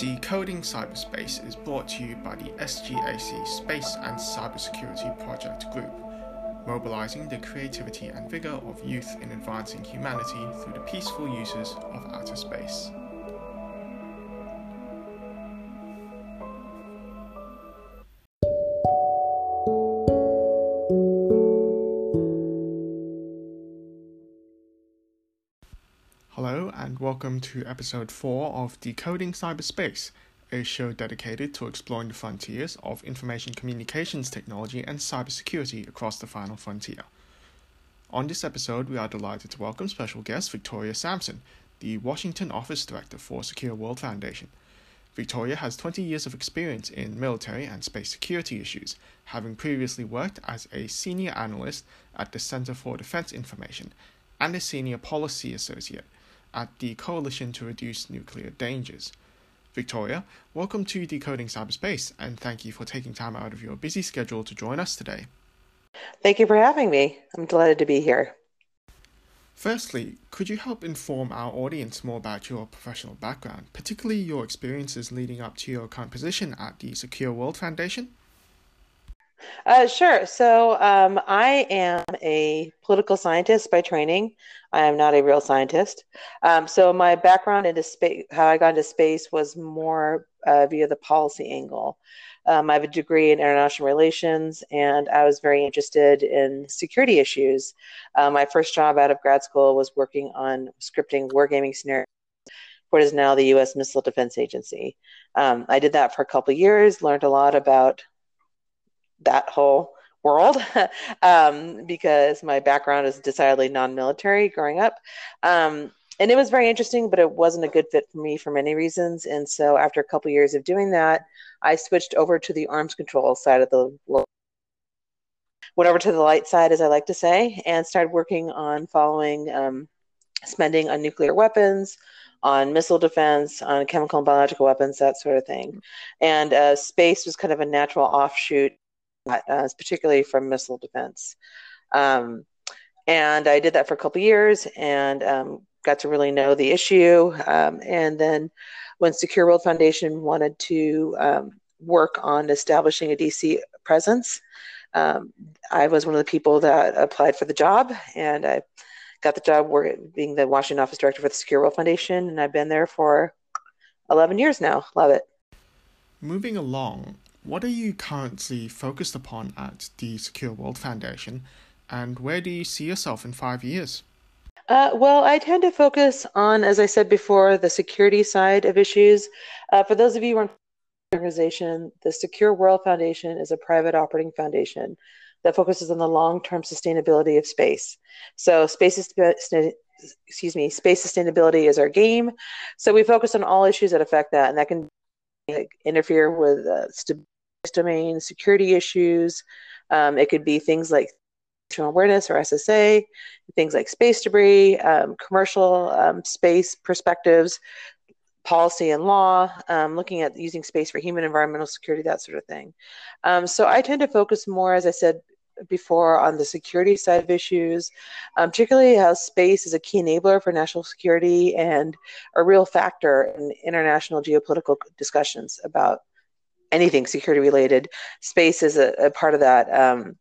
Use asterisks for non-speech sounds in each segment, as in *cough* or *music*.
Decoding Cyberspace is brought to you by the SGAC Space and Cybersecurity Project Group, mobilizing the creativity and vigor of youth in advancing humanity through the peaceful uses of outer space. Welcome to episode 4 of Decoding Cyberspace, a show dedicated to exploring the frontiers of information communications technology and cybersecurity across the final frontier. On this episode, we are delighted to welcome special guest Victoria Samson, the Washington Office Director for Secure World Foundation. Victoria has 20 years of experience in military and space security issues, having previously worked as a senior analyst at the Center for Defense Information and a senior policy associate at the Coalition to Reduce Nuclear Dangers. Victoria, welcome to Decoding Cyberspace, and thank you for taking time out of your busy schedule to join us today. Thank you for having me. I'm delighted to be here. Firstly, could you help inform our audience more about your professional background, particularly your experiences leading up to your current position at the Secure World Foundation? Uh, sure. So um, I am a political scientist by training. I am not a real scientist. Um, so my background into space, how I got into space, was more uh, via the policy angle. Um, I have a degree in international relations, and I was very interested in security issues. Uh, my first job out of grad school was working on scripting wargaming scenarios for what is now the U.S. Missile Defense Agency. Um, I did that for a couple years, learned a lot about that whole world *laughs* um, because my background is decidedly non-military growing up um, and it was very interesting but it wasn't a good fit for me for many reasons and so after a couple years of doing that i switched over to the arms control side of the world went over to the light side as i like to say and started working on following um, spending on nuclear weapons on missile defense, on chemical and biological weapons, that sort of thing. And uh, space was kind of a natural offshoot uh, particularly from missile defense. Um, and I did that for a couple years and um, got to really know the issue. Um, and then when Secure World Foundation wanted to um, work on establishing a DC presence, um, I was one of the people that applied for the job, and I got the job being the Washington office director for the Secure World Foundation, and I've been there for 11 years now. Love it. Moving along, what are you currently focused upon at the Secure World Foundation, and where do you see yourself in five years? Uh, well, I tend to focus on, as I said before, the security side of issues. Uh, for those of you who are the organization, the Secure World Foundation is a private operating foundation that focuses on the long-term sustainability of space. So, space is excuse me, space sustainability is our game. So we focus on all issues that affect that, and that can interfere with uh, domain security issues. Um, it could be things like awareness or SSA, things like space debris, um, commercial um, space perspectives, policy and law, um, looking at using space for human environmental security, that sort of thing. Um, so I tend to focus more, as I said before, on the security side of issues, um, particularly how space is a key enabler for national security and a real factor in international geopolitical discussions about anything security related. Space is a, a part of that. Um,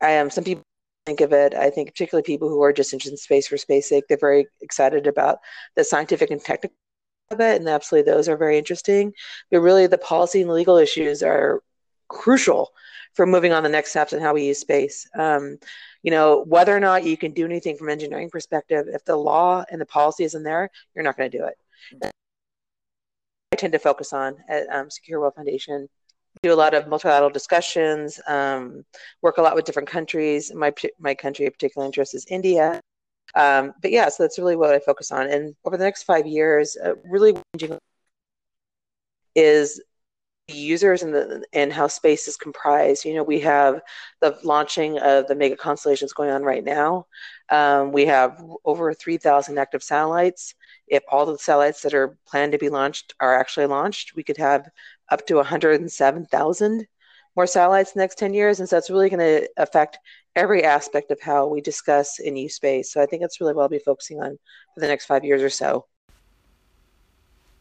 I am some people think of it. I think particularly people who are just interested in space for space sake, they're very excited about the scientific and technical of it, and absolutely those are very interesting. But really, the policy and legal issues are crucial for moving on the next steps and how we use space. Um, you know, whether or not you can do anything from engineering perspective, if the law and the policy isn't there, you're not going to do it. Tend to focus on at um, Secure World Foundation. Do a lot of multilateral discussions. Um, work a lot with different countries. My my country of particular interest is India. Um, but yeah, so that's really what I focus on. And over the next five years, uh, really is users and the and how space is comprised. You know, we have the launching of the mega constellations going on right now. Um, we have over 3,000 active satellites. If all the satellites that are planned to be launched are actually launched, we could have up to 107,000 more satellites in the next 10 years. And so it's really going to affect every aspect of how we discuss and use space. So I think that's really what I'll be focusing on for the next five years or so.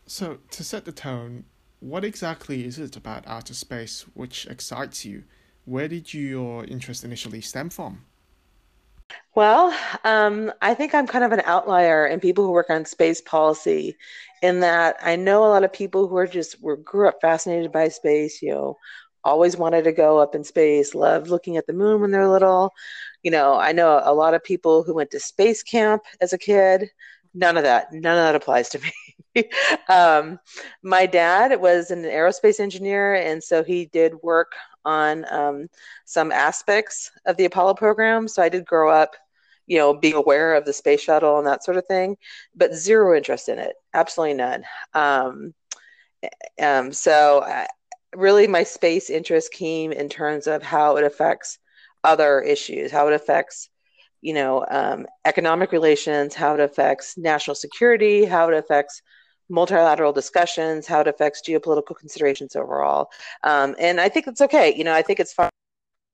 So, to set the tone, what exactly is it about outer space which excites you? Where did your interest initially stem from? Well, um, I think I'm kind of an outlier in people who work on space policy, in that I know a lot of people who are just were grew up fascinated by space. You know, always wanted to go up in space, loved looking at the moon when they're little. You know, I know a lot of people who went to space camp as a kid. None of that, none of that applies to me. *laughs* um, my dad was an aerospace engineer, and so he did work on um, some aspects of the Apollo program. So I did grow up, you know, being aware of the space shuttle and that sort of thing, but zero interest in it, absolutely none. Um, um, so I, really, my space interest came in terms of how it affects other issues, how it affects you know um, economic relations how it affects national security how it affects multilateral discussions, how it affects geopolitical considerations overall. Um, and I think it's okay. You know, I think it's fine.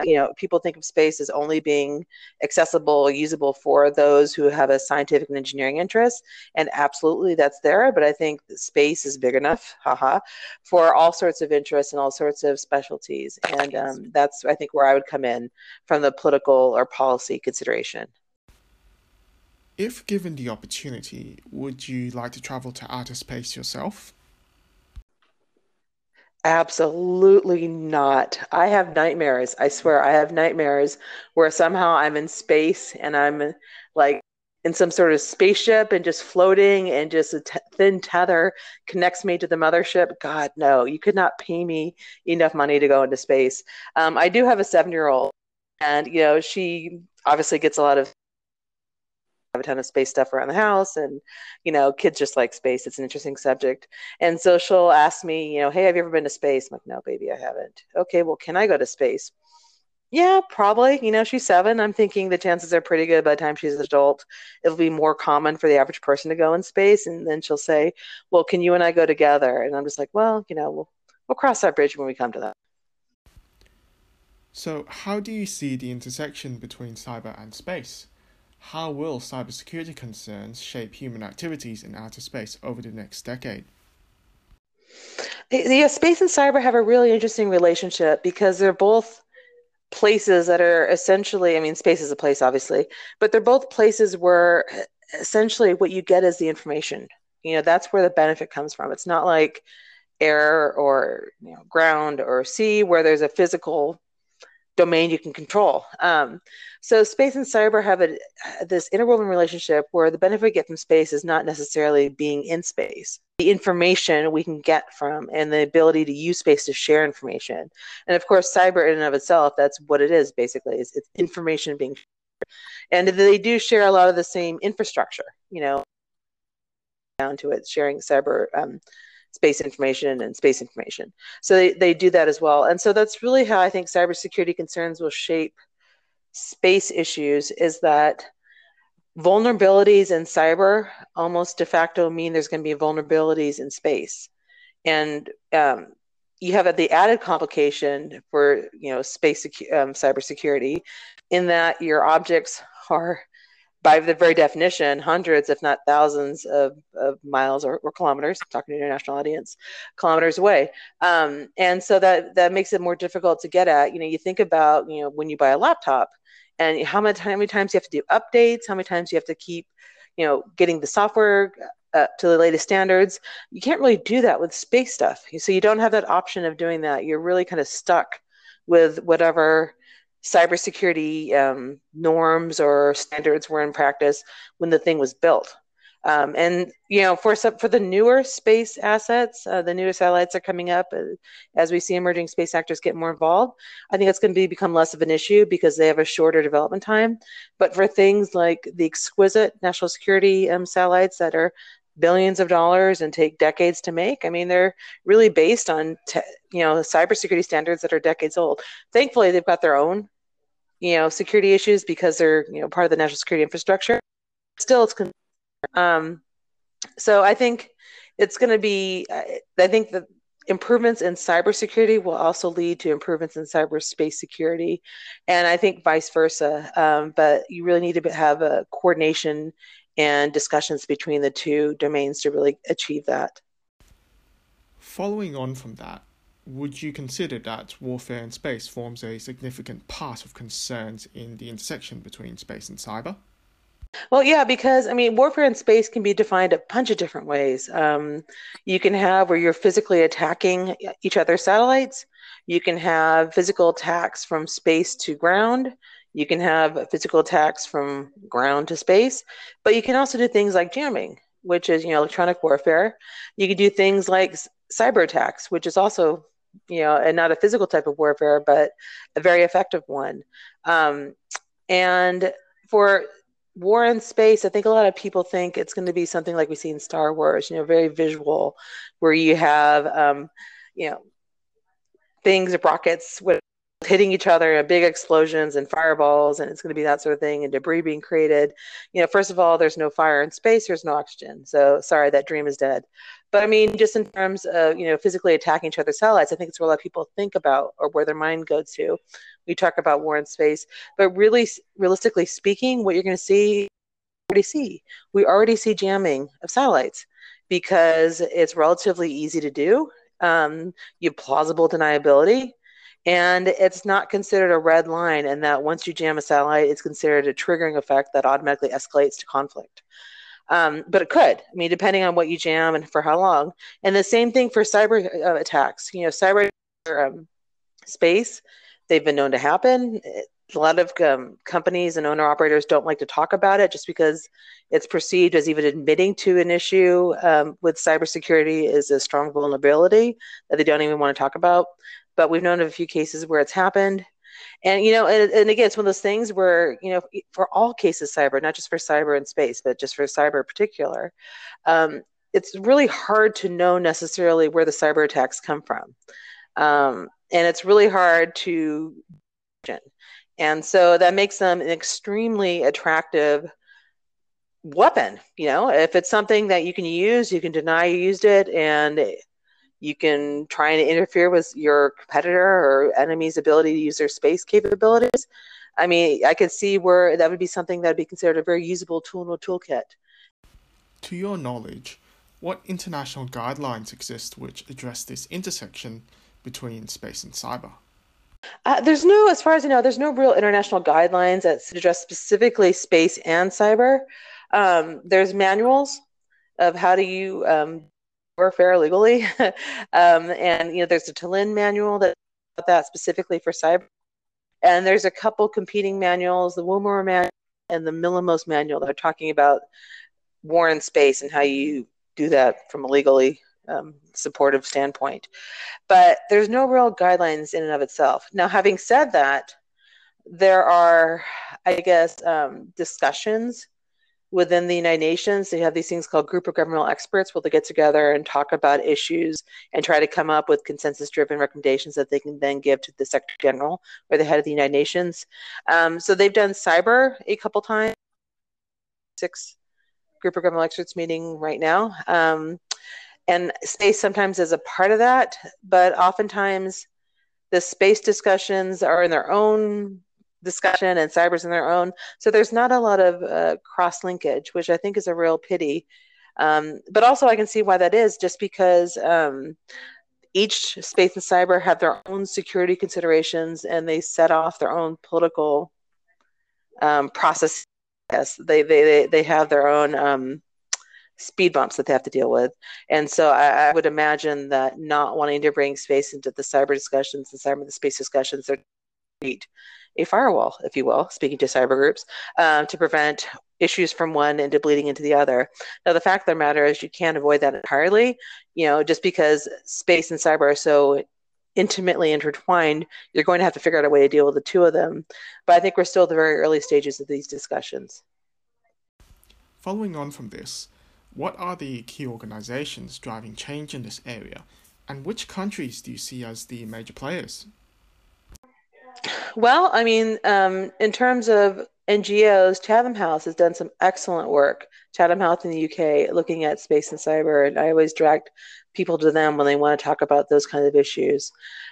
You know, people think of space as only being accessible, usable for those who have a scientific and engineering interest, and absolutely that's there. But I think space is big enough, haha, for all sorts of interests and all sorts of specialties, and um, that's I think where I would come in from the political or policy consideration. If given the opportunity, would you like to travel to outer space yourself? Absolutely not. I have nightmares. I swear, I have nightmares where somehow I'm in space and I'm like in some sort of spaceship and just floating and just a t- thin tether connects me to the mothership. God, no, you could not pay me enough money to go into space. Um, I do have a seven year old, and you know, she obviously gets a lot of have a ton of space stuff around the house and you know kids just like space. It's an interesting subject. And so she'll ask me you know hey have you ever been to space? I'm like no baby i haven't. Okay well can i go to space? Yeah probably. You know she's seven. I'm thinking the chances are pretty good by the time she's an adult it'll be more common for the average person to go in space. And then she'll say well can you and i go together? And i'm just like well you know we'll, we'll cross that bridge when we come to that. So how do you see the intersection between cyber and space how will cybersecurity concerns shape human activities in outer space over the next decade? Yeah, uh, space and cyber have a really interesting relationship because they're both places that are essentially, I mean, space is a place, obviously, but they're both places where essentially what you get is the information. You know, that's where the benefit comes from. It's not like air or you know, ground or sea where there's a physical domain you can control. Um, so space and cyber have a, this interwoven relationship where the benefit we get from space is not necessarily being in space. The information we can get from and the ability to use space to share information. And of course, cyber in and of itself, that's what it is basically, is it's information being shared. And they do share a lot of the same infrastructure, you know, down to it, sharing cyber um, space information and space information. So they, they do that as well. And so that's really how I think cybersecurity concerns will shape space issues is that vulnerabilities in cyber almost de facto mean there's going to be vulnerabilities in space. And um, you have the added complication for you know space secu- um, cybersecurity in that your objects are by the very definition, hundreds, if not thousands of, of miles or, or kilometers, I'm talking to an international audience, kilometers away. Um, and so that, that makes it more difficult to get at. You know, you think about, you know, when you buy a laptop and how many, how many times you have to do updates, how many times you have to keep, you know, getting the software uh, to the latest standards. You can't really do that with space stuff. So you don't have that option of doing that. You're really kind of stuck with whatever cybersecurity um, norms or standards were in practice when the thing was built. Um, and you know, for some, for the newer space assets, uh, the newer satellites are coming up uh, as we see emerging space actors get more involved. I think it's going to be, become less of an issue because they have a shorter development time. But for things like the exquisite national security um, satellites that are billions of dollars and take decades to make. I mean, they're really based on te- you know cybersecurity standards that are decades old. Thankfully, they've got their own you know security issues because they're you know part of the national security infrastructure. Still it's um, so i think it's going to be i think that improvements in cybersecurity will also lead to improvements in cyberspace security. And i think vice versa um, but you really need to have a coordination and discussions between the two domains to really achieve that. Following on from that, would you consider that warfare in space forms a significant part of concerns in the intersection between space and cyber? Well, yeah, because I mean, warfare in space can be defined a bunch of different ways. Um, you can have where you're physically attacking each other's satellites. You can have physical attacks from space to ground. You can have physical attacks from ground to space. But you can also do things like jamming, which is you know electronic warfare. You can do things like cyber attacks, which is also you know, and not a physical type of warfare, but a very effective one. Um, and for war in space, I think a lot of people think it's going to be something like we see in Star Wars, you know, very visual, where you have, um, you know, things, rockets with hitting each other and big explosions and fireballs and it's going to be that sort of thing and debris being created. You know first of all there's no fire in space there's no oxygen. So sorry that dream is dead. But i mean just in terms of you know physically attacking each other's satellites i think it's where a lot of people think about or where their mind goes to. We talk about war in space but really realistically speaking what you're going to see already see. We already see jamming of satellites because it's relatively easy to do. Um, you have plausible deniability and it's not considered a red line and that once you jam a satellite it's considered a triggering effect that automatically escalates to conflict. Um, but it could. I mean depending on what you jam and for how long. And the same thing for cyber uh, attacks. You know cyber um, space they've been known to happen. A lot of um, companies and owner operators don't like to talk about it just because it's perceived as even admitting to an issue um, with cybersecurity is a strong vulnerability that they don't even want to talk about but we've known of a few cases where it's happened. And you know, and, and again, it's one of those things where you know, for all cases cyber, not just for cyber and space, but just for cyber in particular, um, it's really hard to know necessarily where the cyber attacks come from, um, and it's really hard to. And so that makes them an extremely attractive weapon. You know, if it's something that you can use, you can deny you used it, and you can try and interfere with your competitor or enemy's ability to use their space capabilities. I mean, I could see where that would be something that would be considered a very usable tool in a toolkit. To your knowledge, what international guidelines exist which address this intersection between space and cyber? Uh, there's no, as far as I know, there's no real international guidelines that address specifically space and cyber. Um, there's manuals of how do you um, warfare legally. *laughs* um, and you know, there's a Tallinn manual that that specifically for cyber. And there's a couple competing manuals, the Woomera manual and the MILAMOS manual that are talking about war in space and how you do that from a legally um, supportive standpoint. But there's no real guidelines in and of itself. Now, having said that, there are, I guess, um, discussions within the United Nations, they have these things called group of governmental experts where they get together and talk about issues and try to come up with consensus driven recommendations that they can then give to the Secretary General or the head of the United Nations. Um, so they've done cyber a couple times, six group of governmental experts meeting right now. Um, and space sometimes is a part of that, but oftentimes the space discussions are in their own discussion and cyber's in their own. So there's not a lot of uh, cross linkage, which I think is a real pity. Um, but also, I can see why that is, just because um, each space and cyber have their own security considerations and they set off their own political um, process. Yes, they, they, they, they have their own um, speed bumps that they have to deal with. And so I, I, would imagine that not wanting to bring space into the cyber discussions and cyber the space discussions, they're a firewall, if you will, speaking to cyber groups, um, to prevent issues from one into bleeding into the other. Now, the fact of the matter is, you can't avoid that entirely. You know, just because space and cyber are so intimately intertwined, you're going to have to figure out a way to deal with the two of them. But I think we're still at the very early stages of these discussions. Following on from this, what are the key organizations driving change in this area, and which countries do you see as the major players? Well, I mean, um, in terms of NGOs, Chatham House has done some excellent work. Chatham House in the UK, looking at space and cyber, and I always direct people to them when they want to talk about those kinds of issues.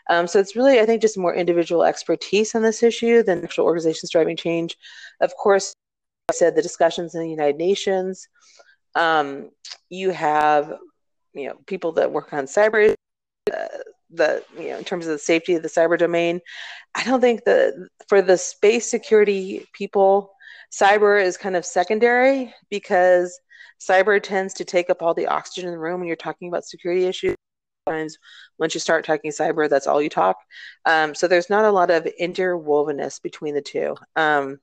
Um, so it's really, I think, just more individual expertise on this issue than actual organizations driving change. Of course, I said the discussions in the United Nations. Um, you have, you know, people that work on cyber uh, the you know in terms of the safety of the cyber domain i don't think that for the space security people cyber is kind of secondary because cyber tends to take up all the oxygen in the room when you're talking about security issues. Times once you start talking cyber that's all you talk. Um, so there's not a lot of interwovenness between the two. Um,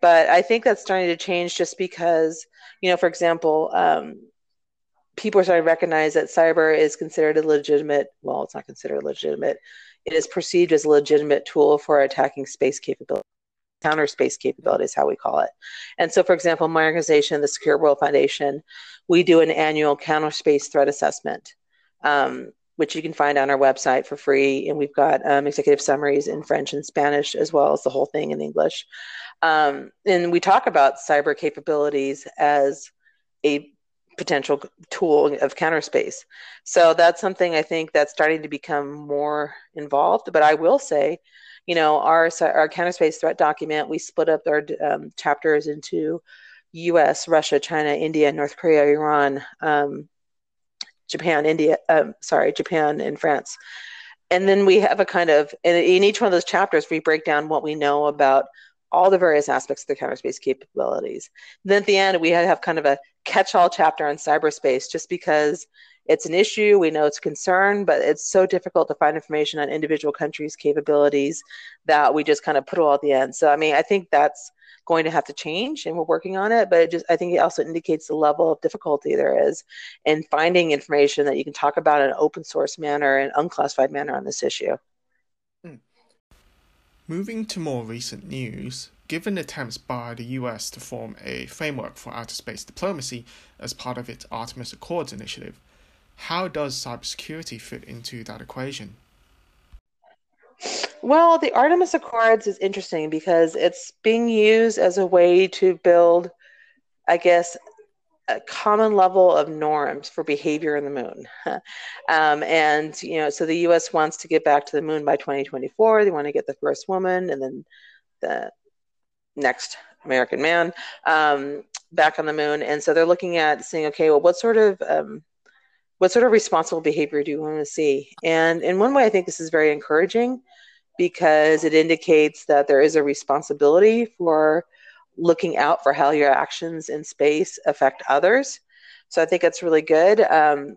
but i think that's starting to change just because you know for example um, people are starting to recognize that cyber is considered a legitimate well it's not considered legitimate it is perceived as a legitimate tool for attacking space capability counter space capabilities, is how we call it. And so, for example, my organization, the Secure World Foundation, we do an annual counter space threat assessment, um, which you can find on our website for free. And we've got um, executive summaries in French and Spanish, as well as the whole thing in English. Um, and we talk about cyber capabilities as a potential tool of counter space. So that's something I think that's starting to become more involved. But I will say, you know, our our counter space threat document, we split up our um, chapters into U.S., Russia, China, India, North Korea, Iran, um, Japan, India. Um, sorry, Japan and France. And then we have a kind of, and in each one of those chapters, we break down what we know about all the various aspects of the counter space capabilities. then at the end, we have kind of a catch-all chapter on cyberspace, just because it's an issue. We know it's a concern, but it's so difficult to find information on individual countries' capabilities that we just kind of put it all at the end. So, I mean, I think that's going to have to change and we're working on it but it just i think it also indicates the level of difficulty there is in finding information that you can talk about in an open source manner and unclassified manner on this issue hmm. moving to more recent news given attempts by the us to form a framework for outer space diplomacy as part of its artemis accords initiative how does cybersecurity fit into that equation? Well, the Artemis Accords is interesting because it's being used as a way to build, I guess, a common level of norms for behavior in the moon. *laughs* um, and, you know, so the US wants to get back to the moon by 2024. They want to get the first woman and then the next American man um, back on the moon. And so they're looking at saying, okay, well, what sort of um, what sort of responsible behavior do you want to see? And in one way, I think this is very encouraging because it indicates that there is a responsibility for looking out for how your actions in space affect others. So I think that's really good. Um,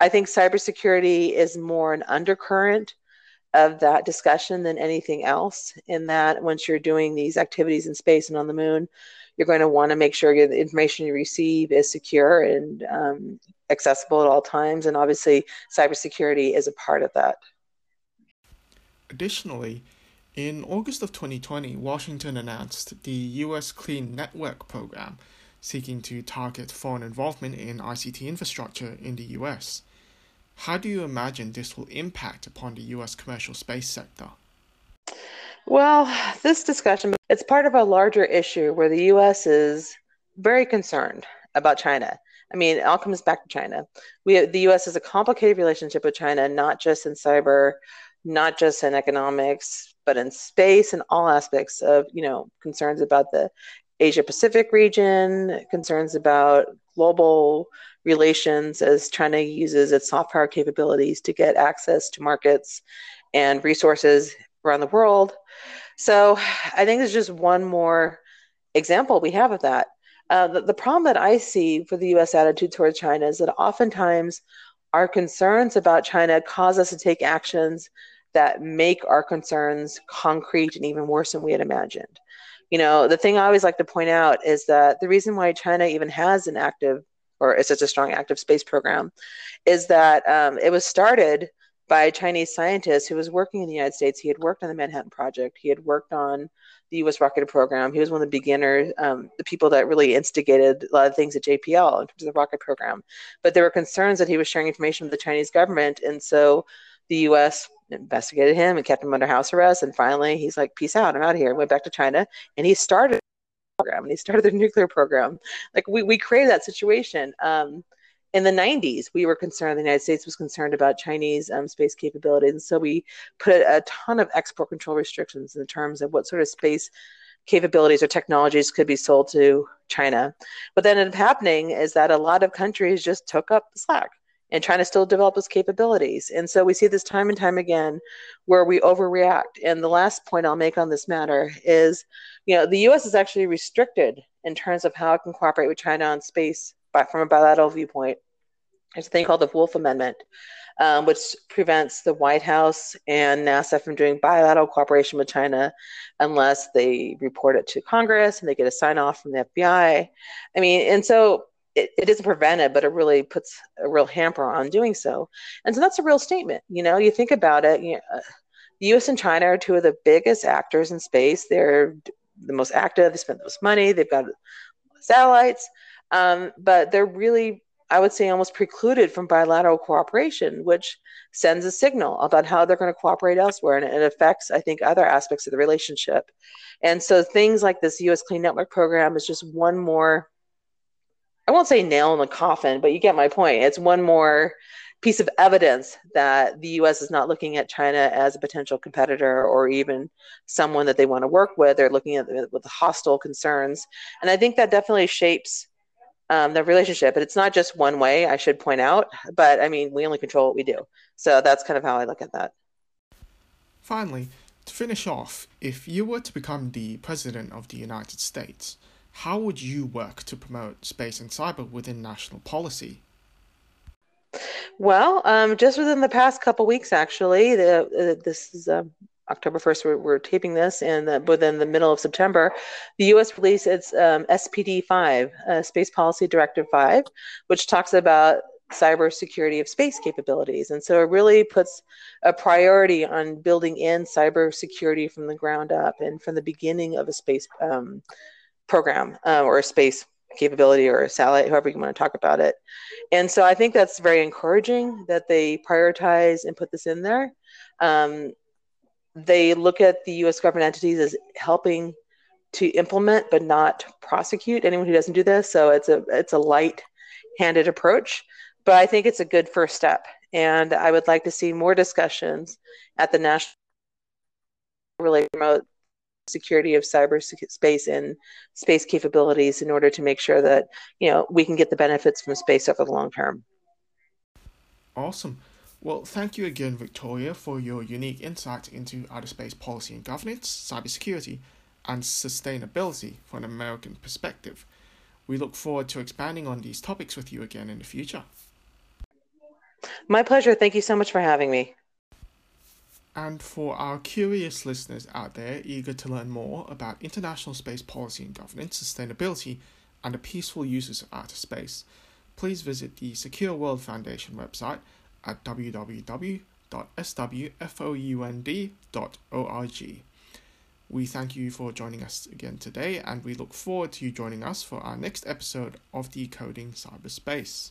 I think cybersecurity is more an undercurrent of that discussion than anything else, in that once you're doing these activities in space and on the moon, you're going to want to make sure the information you receive is secure and um, accessible at all times. And obviously, cybersecurity is a part of that. Additionally, in August of 2020, Washington announced the U.S. Clean Network Program, seeking to target foreign involvement in ICT infrastructure in the U.S. How do you imagine this will impact upon the U.S. commercial space sector? Well, this discussion it's part of a larger issue where the US is very concerned about China. I mean, it all comes back to China. We the US has a complicated relationship with China, not just in cyber, not just in economics, but in space and all aspects of, you know, concerns about the Asia Pacific region, concerns about global relations as China uses its soft power capabilities to get access to markets and resources around the world. So I think there's just one more example we have of that. Uh, the, the problem that I see for the US attitude towards China is that oftentimes our concerns about China cause us to take actions that make our concerns concrete and even worse than we had imagined. You know, the thing I always like to point out is that the reason why China even has an active or is such a strong active space program is that um, it was started by a Chinese scientist who was working in the United States. He had worked on the Manhattan Project. He had worked on the U.S. rocket program. He was one of the beginners, um, the people that really instigated a lot of things at JPL in terms of the rocket program. But there were concerns that he was sharing information with the Chinese government, and so the U.S. investigated him and kept him under house arrest. And finally, he's like, "Peace out, I'm out of here." Went back to China, and he started program and he started the *laughs* nuclear program. Like we we created that situation. Um, in the 90s, we were concerned, the United States was concerned about Chinese um, space capabilities. And so we put a, ton of export control restrictions in terms of what sort of space capabilities or technologies could be sold to China. What then ended up happening is that a lot of countries just took up the slack. And trying to still develop those capabilities. And so we see this time and time again where we overreact. And the last point I'll make on this matter is, you know, the US is actually restricted in terms of how it can cooperate with China on space but from a bilateral viewpoint. There's a thing called the Wolf Amendment, um, which prevents the White House and NASA from doing bilateral cooperation with China unless they report it to Congress and they get a sign off from the FBI. I mean, and so it, it doesn't prevent it, but it really puts a real hamper on doing so. And so that's a real statement. You know, you think about it, you know, uh, the US and China are two of the biggest actors in space. They're the most active, they spend the most money, they've got satellites, um, but they're really I would say almost precluded from bilateral cooperation, which sends a signal about how they're going to cooperate elsewhere. And it affects, I think, other aspects of the relationship. And so things like this US Clean Network program is just one more, I won't say nail in the coffin, but you get my point. It's one more piece of evidence that the US is not looking at China as a potential competitor or even someone that they want to work with. They're looking at it with hostile concerns. And I think that definitely shapes um, the relationship. But it's not just one way, I should point out. But I mean, we only control what we do. So that's kind of how I look at that. Finally, to finish off, if you were to become the President of the United States, how would you work to promote space and cyber within national policy? Well, um, just within the past couple weeks, actually, the, uh, this is um, October 1st, we're, we're taping this, and within the middle of September, the U.S. released its um, SPD 5, uh, Space Policy Directive 5, which talks about cybersecurity of space capabilities. And so it really puts a priority on building in cybersecurity from the ground up and from the beginning of a space um, program uh, or a space capability or a satellite, however you want to talk about it. And so I think that's very encouraging that they prioritize and put this in there. Um, they look at the U.S. government entities as helping to implement but not prosecute anyone who doesn't do this. So it's a it's a light-handed approach, but I think it's a good first step. And I would like to see more discussions at the national really promote security of cyberspace and space capabilities in order to make sure that you know we can get the benefits from space over the long term. Awesome. Well, thank you again, Victoria, for your unique insight into outer space policy and governance, cybersecurity, and sustainability from an American perspective. We look forward to expanding on these topics with you again in the future. My pleasure. Thank you so much for having me. And for our curious listeners out there eager to learn more about international space policy and governance, sustainability, and the peaceful uses of outer space, please visit the Secure World Foundation website at www.swfound.org. We thank you for joining us again today, and we look forward to you joining us for our next episode of Decoding Cyberspace.